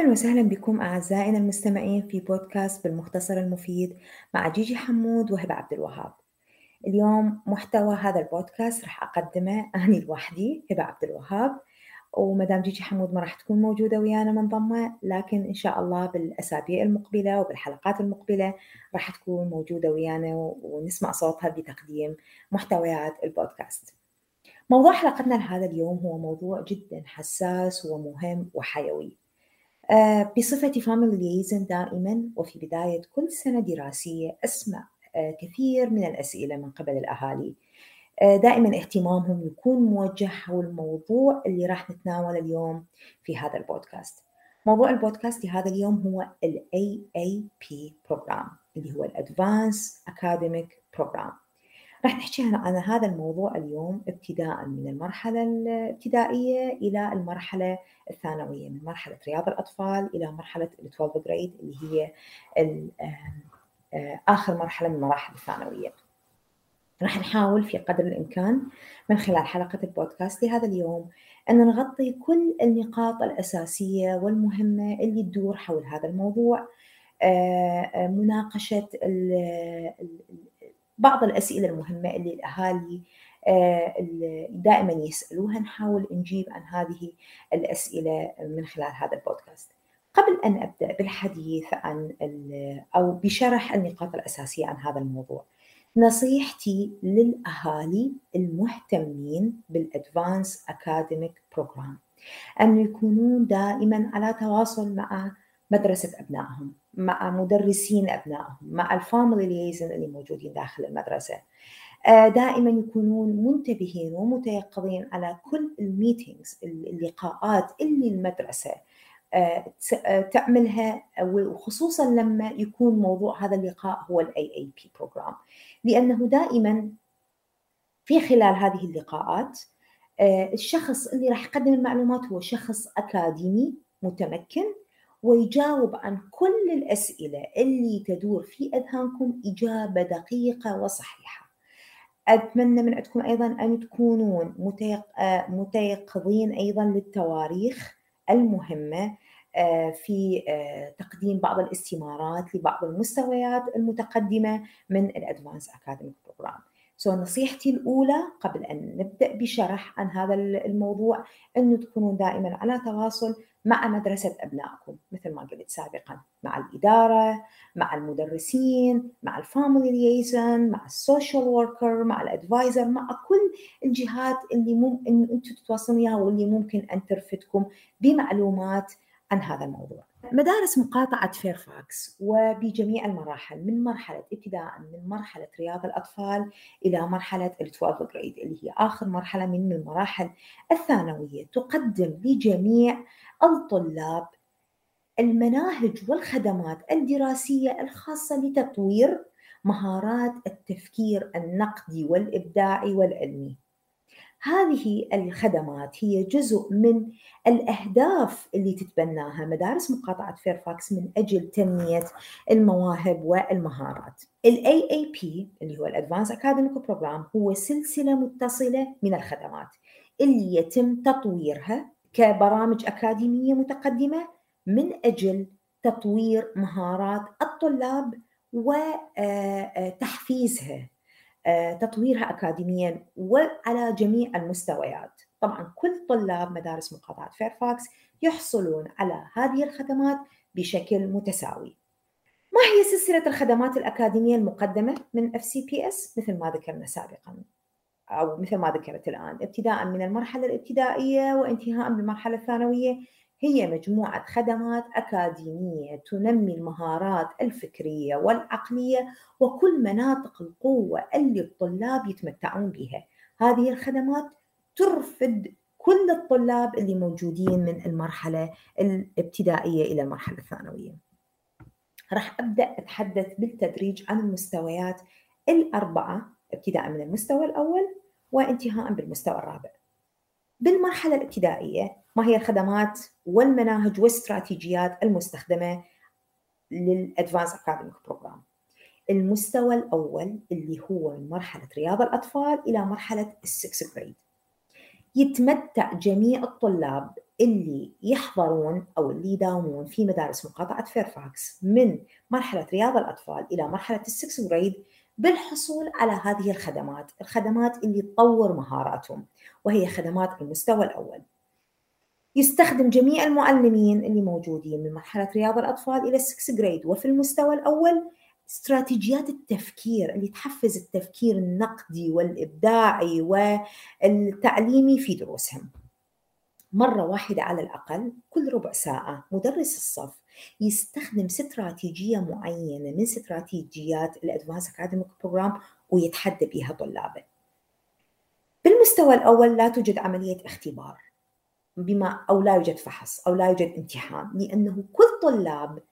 أهلا وسهلا بكم أعزائنا المستمعين في بودكاست بالمختصر المفيد مع جيجي حمود وهبة عبد الوهاب. اليوم محتوى هذا البودكاست راح أقدمه أنا لوحدي هبة عبد الوهاب ومدام جيجي حمود ما راح تكون موجودة ويانا منضمة لكن إن شاء الله بالأسابيع المقبلة وبالحلقات المقبلة راح تكون موجودة ويانا ونسمع صوتها بتقديم محتويات البودكاست. موضوع حلقتنا لهذا اليوم هو موضوع جدا حساس ومهم وحيوي. بصفتي family liaison دائما وفي بداية كل سنة دراسية أسمع آه، كثير من الأسئلة من قبل الأهالي. آه، دائما اهتمامهم يكون موجه حول الموضوع اللي راح نتناوله اليوم في هذا البودكاست. موضوع البودكاست لهذا اليوم هو ال AAP Program اللي هو ال advanced academic program راح نحكي عن هذا الموضوع اليوم ابتداء من المرحلة الابتدائية إلى المرحلة الثانوية من مرحلة رياض الأطفال إلى مرحلة ال 12 جريد اللي هي آه، آخر مرحلة من المراحل الثانوية. راح نحاول في قدر الإمكان من خلال حلقة البودكاست لهذا اليوم أن نغطي كل النقاط الأساسية والمهمة اللي تدور حول هذا الموضوع. آه، آه، مناقشة بعض الأسئلة المهمة اللي الأهالي آه، دائما يسألوها نحاول نجيب عن هذه الأسئلة من خلال هذا البودكاست. قبل أن أبدأ بالحديث عن أو بشرح النقاط الأساسية عن هذا الموضوع نصيحتي للأهالي المهتمين بال advanced academic program أن يكونون دائما على تواصل مع مدرسة أبنائهم مع مدرسين أبنائهم مع ال family liaison اللي موجودين داخل المدرسة. آه، دائما يكونون منتبهين ومتيقظين على كل ال meetings اللقاءات اللي المدرسة آه، آه، تعملها وخصوصا لما يكون موضوع هذا اللقاء هو AAP program لأنه دائما في خلال هذه اللقاءات الشخص اللي راح يقدم المعلومات هو شخص أكاديمي متمكن ويجاوب عن كل الأسئلة اللي تدور في أذهانكم إجابة دقيقة وصحيحة. أتمنى من عندكم أيضا أن تكونون متيقظين أيضا للتواريخ المهمة آه، في آه، تقديم بعض الاستمارات لبعض المستويات المتقدمة من ال advanced academic program. so نصيحتي الأولى قبل أن نبدأ بشرح عن هذا الموضوع أنه تكونون دائما على تواصل مع مدرسة أبنائكم مثل ما قلت سابقا مع الإدارة مع المدرسين مع ال family liaison مع ال social worker مع ال advisor مع كل الجهات اللي ممكن أنتم تتواصلون وياها واللي ممكن أن ترفدكم بمعلومات عن هذا الموضوع. مدارس مقاطعة فيرفاكس وبجميع المراحل من مرحلة ابتداء من مرحلة رياض الأطفال إلى مرحلة ال 12 grade اللي هي آخر مرحلة من المراحل الثانوية تقدم لجميع الطلاب المناهج والخدمات الدراسية الخاصة لتطوير مهارات التفكير النقدي والإبداعي والعلمي. هذه الخدمات هي جزء من الأهداف اللي تتبناها مدارس مقاطعة فيرفاكس من أجل تنمية المواهب والمهارات. ال AAP اللي هو ال advanced academic program هو سلسلة متصلة من الخدمات اللي يتم تطويرها كبرامج أكاديمية متقدمة من أجل تطوير مهارات الطلاب وتحفيزها تطويرها أكاديميا وعلى جميع المستويات. طبعا كل طلاب مدارس مقاطعة فيرفاكس يحصلون على هذه الخدمات بشكل متساوي. ما هي سلسلة الخدمات الأكاديمية المقدمة من FCPS مثل ما ذكرنا سابقا. أو مثل ما ذكرت الآن ابتداء من المرحلة الابتدائية وانتهاء بالمرحلة الثانوية هي مجموعة خدمات أكاديمية تنمي المهارات الفكرية والعقلية وكل مناطق القوة اللي الطلاب يتمتعون بها. هذه الخدمات ترفد كل الطلاب اللي موجودين من المرحلة الابتدائية إلى المرحلة الثانوية. راح أبدأ أتحدث بالتدريج عن المستويات الأربعة ابتداء من المستوى الأول وانتهاء بالمستوى الرابع. بالمرحلة الابتدائية ما هي الخدمات والمناهج والاستراتيجيات المستخدمة لل advanced academic program؟ المستوى الأول اللي هو من مرحلة رياض الأطفال إلى مرحلة ال sixth grade يتمتع جميع الطلاب اللي يحضرون أو اللي يداومون في مدارس مقاطعة فيرفاكس من مرحلة رياض الأطفال إلى مرحلة ال sixth grade بالحصول على هذه الخدمات، الخدمات اللي تطور مهاراتهم وهي خدمات المستوى الأول. يستخدم جميع المعلمين اللي موجودين من مرحلة رياض الأطفال إلى ال sixth grade وفي المستوى الأول استراتيجيات التفكير اللي تحفز التفكير النقدي والإبداعي والتعليمي في دروسهم. مرة واحدة على الأقل كل ربع ساعة مدرس الصف يستخدم استراتيجية معينة من استراتيجيات ال advanced academic program ويتحدى بها طلابه. بالمستوى الأول لا توجد عملية اختبار بما أو لا يوجد فحص أو لا يوجد امتحان لأنه كل طلاب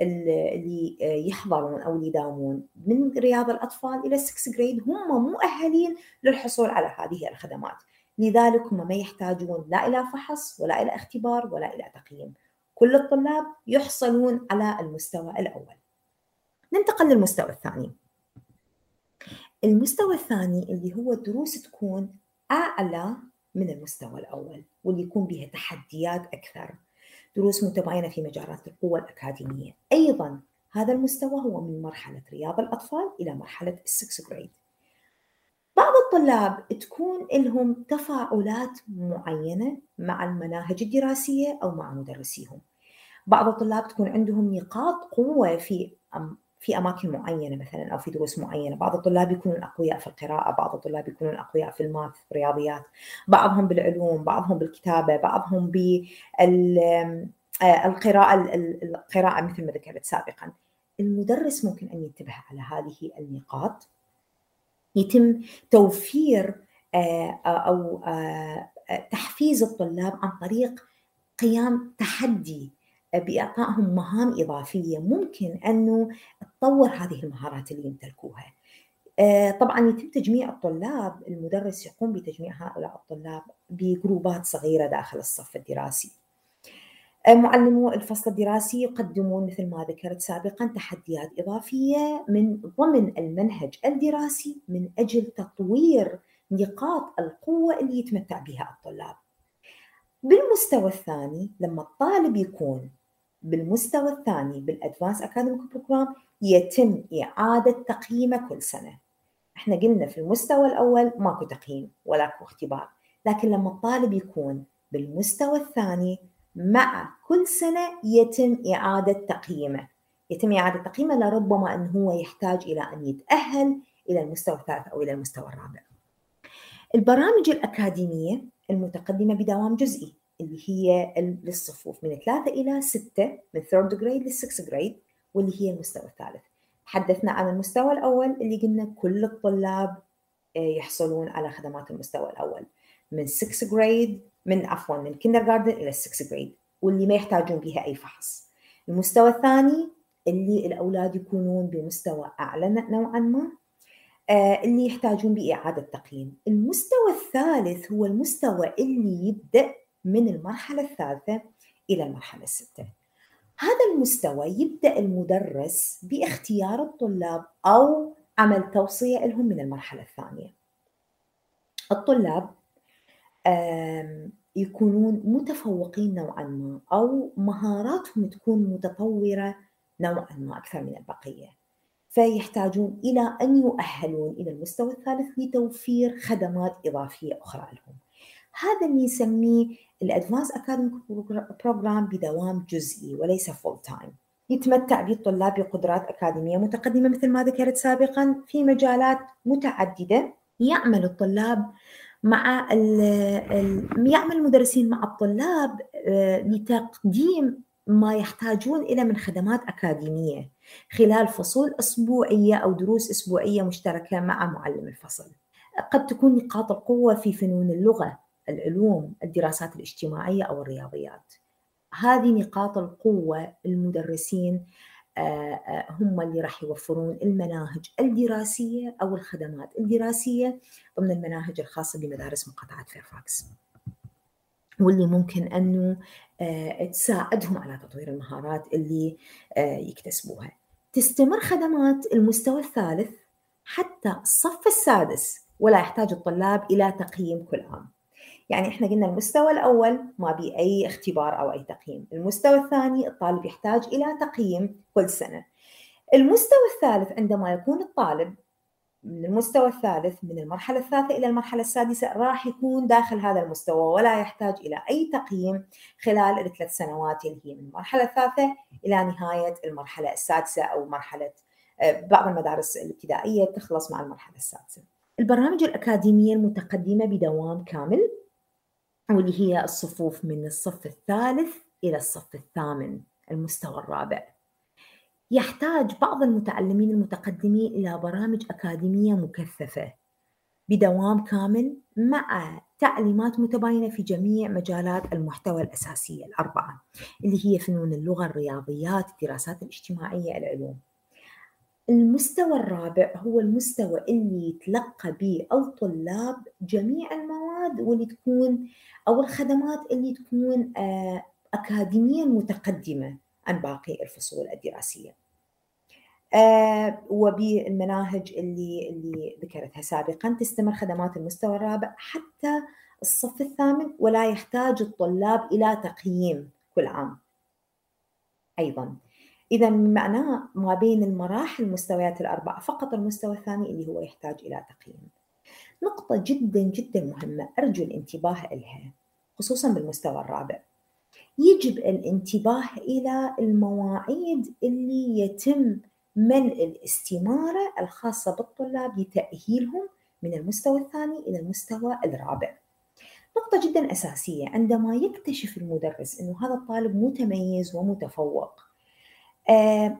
اللي يحضرون أو اللي يداومون من رياض الأطفال إلى 6 grade هم مؤهلين للحصول على هذه الخدمات. لذلك هم ما يحتاجون لا إلى فحص ولا إلى اختبار ولا إلى تقييم. كل الطلاب يحصلون على المستوى الأول. ننتقل للمستوى الثاني. المستوى الثاني اللي هو الدروس تكون أعلى من المستوى الأول واللي يكون بها تحديات أكثر. دروس متباينة في مجالات القوة الأكاديمية. أيضا هذا المستوى هو من مرحلة رياض الأطفال إلى مرحلة ال sixth grade بعض الطلاب تكون لهم تفاعلات معينة مع المناهج الدراسية أو مع مدرسيهم. بعض الطلاب تكون عندهم نقاط قوة في في أماكن معينة مثلا أو في دروس معينة، بعض الطلاب يكونون أقوياء في القراءة، بعض الطلاب يكونون أقوياء في الماث، في الرياضيات، بعضهم بالعلوم، بعضهم بالكتابة، بعضهم بالقراءه القراءة مثل ما ذكرت سابقا. المدرس ممكن أن ينتبه على هذه النقاط. يتم توفير آه، أو آه، تحفيز الطلاب عن طريق قيام تحدي باعطائهم مهام إضافية ممكن أنه تطور هذه المهارات اللي يمتلكوها. آه، طبعا يتم تجميع الطلاب، المدرس يقوم بتجميع هؤلاء الطلاب بجروبات صغيرة داخل الصف الدراسي. معلمو الفصل الدراسي يقدمون مثل ما ذكرت سابقا تحديات إضافية من ضمن المنهج الدراسي من أجل تطوير نقاط القوة اللي يتمتع بها الطلاب بالمستوى الثاني لما الطالب يكون بالمستوى الثاني بال advanced academic program يتم إعادة تقييمه كل سنة. إحنا قلنا في المستوى الأول ماكو تقييم ولا اختبار، لكن لما الطالب يكون بالمستوى الثاني مع كل سنة يتم إعادة تقييمه. يتم إعادة تقييمه لربما أن هو يحتاج إلى أن يتأهل إلى المستوى الثالث أو إلى المستوى الرابع. البرامج الأكاديمية المتقدمة بدوام جزئي. اللي هي للصفوف من ثلاثة إلى ستة من third grade لل sixth grade واللي هي المستوى الثالث. تحدثنا عن المستوى الأول اللي قلنا كل الطلاب آه، يحصلون على خدمات المستوى الأول. من 6 grade من عفوا من kindergarten إلى 6 grade واللي ما يحتاجون بها أي فحص. المستوى الثاني اللي الأولاد يكونون بمستوى أعلى نوعا ما آه، اللي يحتاجون بإعادة تقييم. المستوى الثالث هو المستوى اللي يبدأ من المرحلة الثالثة إلى المرحلة الستة. هذا المستوى يبدأ المدرس باختيار الطلاب أو عمل توصية لهم من المرحلة الثانية. الطلاب يكونون متفوقين نوعا ما أو مهاراتهم تكون متطورة نوعا ما أكثر من البقية. فيحتاجون إلى أن يؤهلون إلى المستوى الثالث لتوفير خدمات إضافية أخرى لهم. هذا اللي نسميه ال advanced academic program بدوام جزئي وليس full time يتمتع به الطلاب بقدرات أكاديمية متقدمة مثل ما ذكرت سابقا في مجالات متعددة يعمل الطلاب مع يعمل المدرسين مع الطلاب آه، لتقديم ما يحتاجون إلى من خدمات أكاديمية خلال فصول أسبوعية أو دروس أسبوعية مشتركة مع معلم الفصل. قد تكون نقاط القوة في فنون اللغة، العلوم، الدراسات الاجتماعية أو الرياضيات. هذه نقاط القوة المدرسين آه، آه، هم اللي راح يوفرون المناهج الدراسية أو الخدمات الدراسية ضمن المناهج الخاصة بمدارس مقاطعة فيرفاكس. واللي ممكن أنه آه، تساعدهم على تطوير المهارات اللي يكتسبوها. تستمر خدمات المستوى الثالث حتى الصف السادس ولا يحتاج الطلاب إلى تقييم كل عام. يعني إحنا قلنا المستوى الأول ما بي أي اختبار أو أي تقييم. المستوى الثاني الطالب يحتاج إلى تقييم كل سنة. المستوى الثالث عندما يكون الطالب من المستوى الثالث من المرحلة الثالثة إلى المرحلة السادسة راح يكون داخل هذا المستوى ولا يحتاج إلى أي تقييم خلال الثلاث سنوات اللي هي من المرحلة الثالثة إلى نهاية المرحلة السادسة أو مرحلة آه، بعض المدارس الابتدائية تخلص مع المرحلة السادسة. البرامج الأكاديمية المتقدمة بدوام كامل واللي هي الصفوف من الصف الثالث إلى الصف الثامن المستوى الرابع. يحتاج بعض المتعلمين المتقدمين إلى برامج أكاديمية مكثفة بدوام كامل مع تعليمات متباينة في جميع مجالات المحتوى الأساسية الأربعة اللي هي فنون اللغة الرياضيات الدراسات الاجتماعية العلوم. المستوى الرابع هو المستوى اللي يتلقى به الطلاب جميع المواد واللي تكون أو الخدمات اللي تكون آه، أكاديميا متقدمة عن باقي الفصول الدراسية آه وبالمناهج اللي اللي ذكرتها سابقا تستمر خدمات المستوى الرابع حتى الصف الثامن ولا يحتاج الطلاب إلى تقييم كل عام. أيضا إذا معناه ما بين المراحل المستويات الأربعة فقط المستوى الثاني اللي هو يحتاج إلى تقييم. نقطة جدا جدا مهمة أرجو الانتباه لها خصوصا بالمستوى الرابع. يجب الانتباه إلى المواعيد اللي يتم ملء الاستمارة الخاصة بالطلاب لتأهيلهم من المستوى الثاني إلى المستوى الرابع نقطة جدا أساسية عندما يكتشف المدرس أنه هذا الطالب متميز ومتفوق آه،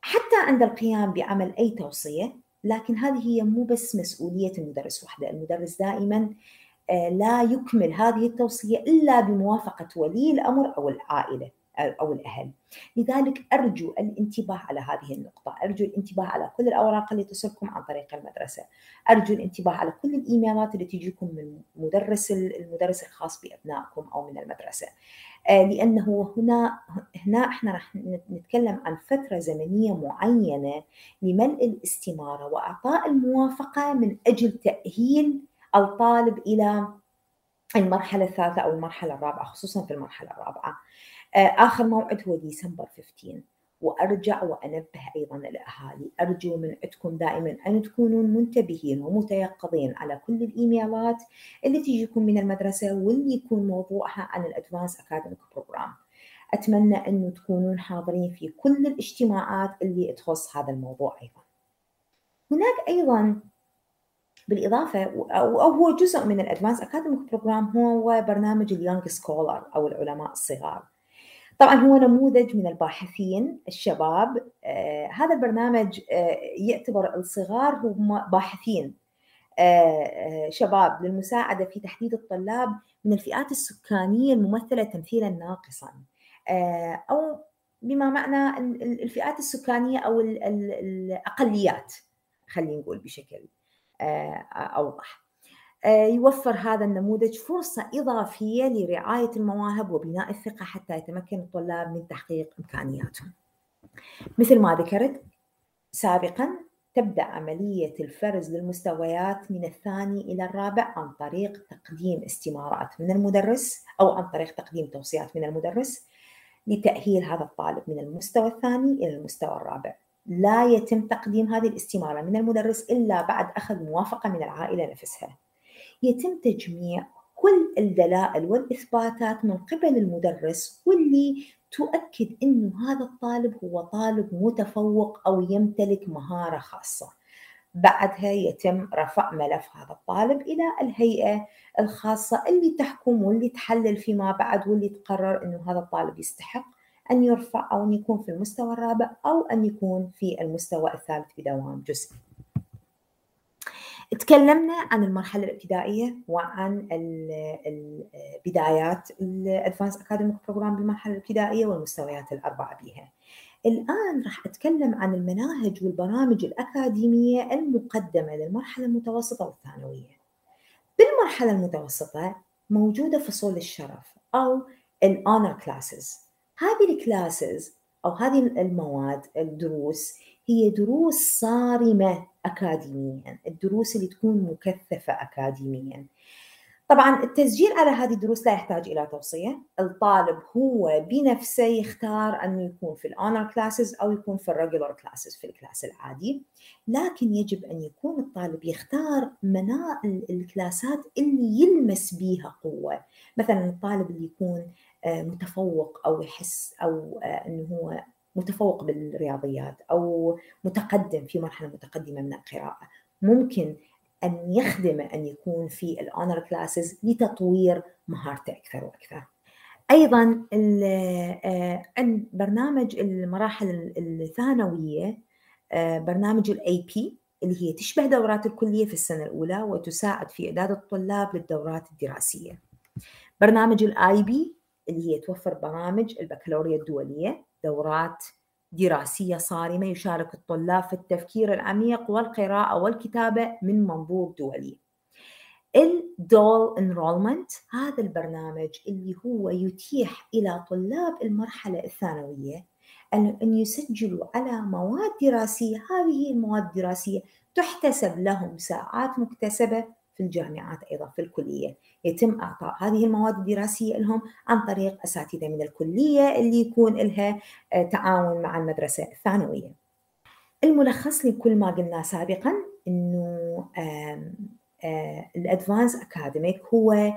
حتى عند القيام بعمل أي توصية لكن هذه هي مو بس مسؤولية المدرس وحده المدرس دائما آه، لا يكمل هذه التوصية إلا بموافقة ولي الأمر أو العائلة. أو الأهل. لذلك أرجو الانتباه على هذه النقطة. أرجو الانتباه على كل الأوراق اللي تصلكم عن طريق المدرسة. أرجو الانتباه على كل الإيميلات اللي تجيكم من مدرس المدرس الخاص بأبنائكم أو من المدرسة. آه، لأنه هنا هنا إحنا راح نتكلم عن فترة زمنية معينة لملء الاستمارة وإعطاء الموافقة من أجل تأهيل الطالب إلى المرحلة الثالثة أو المرحلة الرابعة خصوصا في المرحلة الرابعة. آخر موعد هو ديسمبر 15 وأرجع وأنبه أيضا الاهالي أرجو من عندكم دائما أن تكونوا منتبهين ومتيقظين على كل الإيميلات اللي تجيكم من المدرسة واللي يكون موضوعها عن ال advanced academic program. أتمنى انه تكونون حاضرين في كل الاجتماعات اللي تخص هذا الموضوع أيضا. هناك أيضا بالإضافة أو هو جزء من ال advanced academic program هو برنامج ال young scholar أو العلماء الصغار. طبعا هو نموذج من الباحثين الشباب. آه هذا البرنامج آه يعتبر الصغار هم باحثين آه, شباب للمساعدة في تحديد الطلاب من الفئات السكانية الممثلة تمثيلا ناقصا. أو بما معنى الفئات السكانية أو الأقليات خلينا نقول بشكل آه، يوفر هذا النموذج فرصة إضافية لرعاية المواهب وبناء الثقة حتى يتمكن الطلاب من تحقيق إمكانياتهم. مثل ما ذكرت سابقا تبدأ عملية الفرز للمستويات من الثاني إلى الرابع عن طريق تقديم استمارات من المدرس أو عن طريق تقديم توصيات من المدرس لتأهيل هذا الطالب من المستوى الثاني إلى المستوى الرابع. لا يتم تقديم هذه الاستمارة من المدرس إلا بعد أخذ موافقة من العائلة نفسها. يتم تجميع كل الدلائل والإثباتات من قبل المدرس واللي تؤكد أنه هذا الطالب هو طالب متفوق أو يمتلك مهارة خاصة. بعدها يتم رفع ملف هذا الطالب إلى الهيئة الخاصة اللي تحكم واللي تحلل فيما بعد واللي تقرر أنه هذا الطالب يستحق أن يرفع أو أن يكون في المستوى الرابع أو أن يكون في المستوى الثالث بدوام جزئي. تكلمنا عن المرحلة الابتدائية وعن البدايات ال advanced academic program بالمرحلة الابتدائية والمستويات الأربعة بها. الآن راح أتكلم عن المناهج والبرامج الأكاديمية المقدمة للمرحلة المتوسطة والثانوية. بالمرحلة المتوسطة موجودة فصول الشرف أو ال honor classes. هذه ال classes أو هذه المواد الدروس هي دروس صارمة أكاديميا الدروس اللي تكون مكثفة أكاديميا. طبعا التسجيل على هذه الدروس لا يحتاج إلى توصية، الطالب هو بنفسه يختار أنه يكون في ال honor classes أو يكون في ال regular classes في ال class العادي، لكن يجب أن يكون الطالب يختار منا الكلاسات اللي يلمس بيها قوة، مثلا الطالب اللي يكون آه، متفوق أو يحس أو آه، إنه هو متفوق بالرياضيات أو متقدم في مرحلة متقدمة من القراءة، ممكن أن يخدم أن يكون في الأونر كلاسز لتطوير مهارته أكثر وأكثر. أيضا آه، برنامج المراحل الثانوية آه، برنامج ال AP اللي هي تشبه دورات الكلية في السنة الأولى وتساعد في إعداد الطلاب للدورات الدراسية. برنامج ال IB اللي هي توفر برامج البكالوريا الدولية. دورات دراسية صارمة يشارك الطلاب في التفكير العميق والقراءة والكتابة من منظور دولي. ال dual enrollment هذا البرنامج اللي هو يتيح إلى طلاب المرحلة الثانوية أن يسجلوا على مواد دراسية. هذه المواد الدراسية تحتسب لهم ساعات مكتسبة في الجامعات أيضا في الكلية. يتم إعطاء هذه المواد الدراسية لهم عن طريق أساتذة من الكلية اللي يكون لها آه، تعاون مع المدرسة الثانوية. الملخص لكل ما قلناه سابقا أنه الأدفانس أكاديميك هو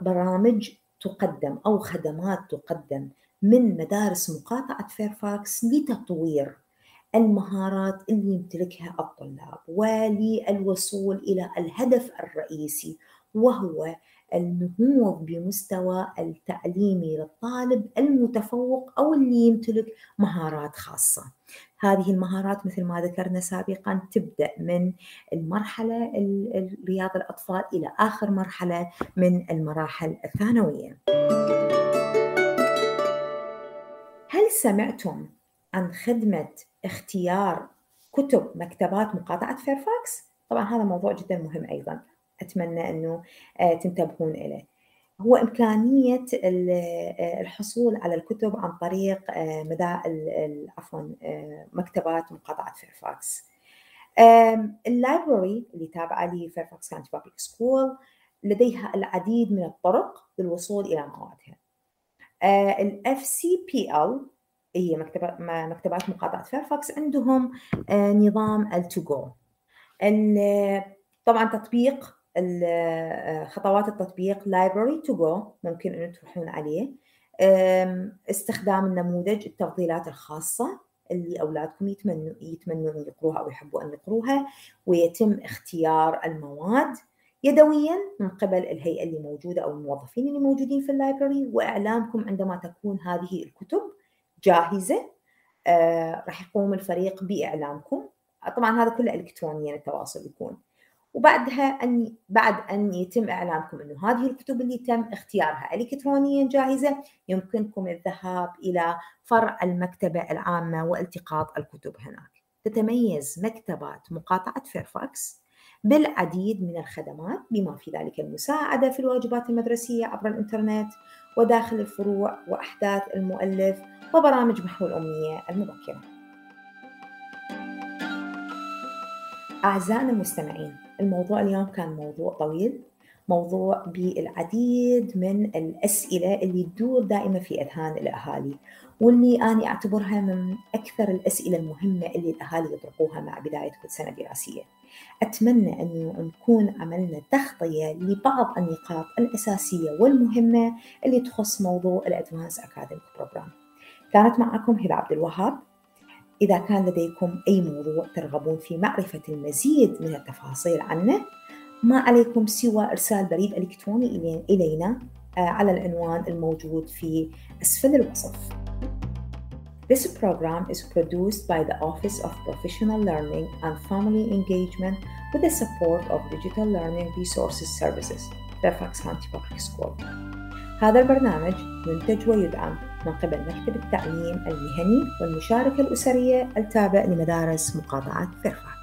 برامج تقدم أو خدمات تقدم من مدارس مقاطعة فيرفاكس لتطوير المهارات اللي يمتلكها الطلاب وللوصول إلى الهدف الرئيسي وهو النهوض بمستوى التعليمي للطالب المتفوق أو اللي يمتلك مهارات خاصة. هذه المهارات مثل ما ذكرنا سابقا تبدأ من المرحلة رياض الأطفال إلى آخر مرحلة من المراحل الثانوية. هل سمعتم عن خدمة اختيار كتب مكتبات مقاطعة فيرفاكس طبعا هذا موضوع جدا مهم أيضا. أتمنى أنه آه، تنتبهون إليه. هو إمكانية آه، الحصول على الكتب عن طريق آه، مدى عفوا مكتبات مقاطعة فيرفاكس ال library اللي تابعة ل Fairfax County Public School لديها العديد من الطرق للوصول إلى موادها. ال FCPL هي مكتبات مكتبات مقاطعة فيرفاكس عندهم آه، نظام ال to go طبعا تطبيق آه، خطوات التطبيق library to go ممكن ان تروحون عليه. استخدام النموذج التفضيلات الخاصة اللي أولادكم يتمنوا يتمنون يقروها أو يحبوا أن يقروها ويتم اختيار المواد يدويا من قبل الهيئة اللي موجودة أو الموظفين اللي موجودين في اللايبرري وإعلامكم عندما تكون هذه الكتب جاهزة آه، راح يقوم الفريق بإعلامكم طبعا هذا كله الكترونيا التواصل يكون وبعدها أن بعد أن يتم إعلامكم إنه هذه الكتب اللي تم اختيارها الكترونيا جاهزة يمكنكم الذهاب إلى فرع المكتبة العامة والتقاط الكتب هناك. تتميز مكتبات مقاطعة فيرفاكس بالعديد من الخدمات بما في ذلك المساعدة في الواجبات المدرسية عبر الإنترنت وداخل الفروع وأحداث المؤلف وبرامج محو الأمنية المبكرة. أعزائنا المستمعين الموضوع اليوم كان موضوع طويل موضوع بالعديد من الأسئلة اللي تدور دائما في أذهان الأهالي واللي أنا أعتبرها من أكثر الأسئلة المهمة اللي الأهالي يطرقوها مع بداية كل سنة دراسية. أتمنى أن نكون عملنا تغطية لبعض النقاط الأساسية والمهمة اللي تخص موضوع ال advanced academic program. كانت معكم هبة عبد الوهاب. إذا كان لديكم أي موضوع ترغبون في معرفة المزيد من التفاصيل عنه ما عليكم سوى إرسال بريد إلكتروني إلينا آه، على العنوان الموجود في أسفل الوصف. This program is produced by the Office of Professional Learning and Family Engagement with the support of Digital Learning Resources Services, Fairfax County Public School. هذا البرنامج ينتج ويدعم من قبل مكتب التعليم المهني والمشاركة الأسرية التابع لمدارس مقاطعة فيرفاكس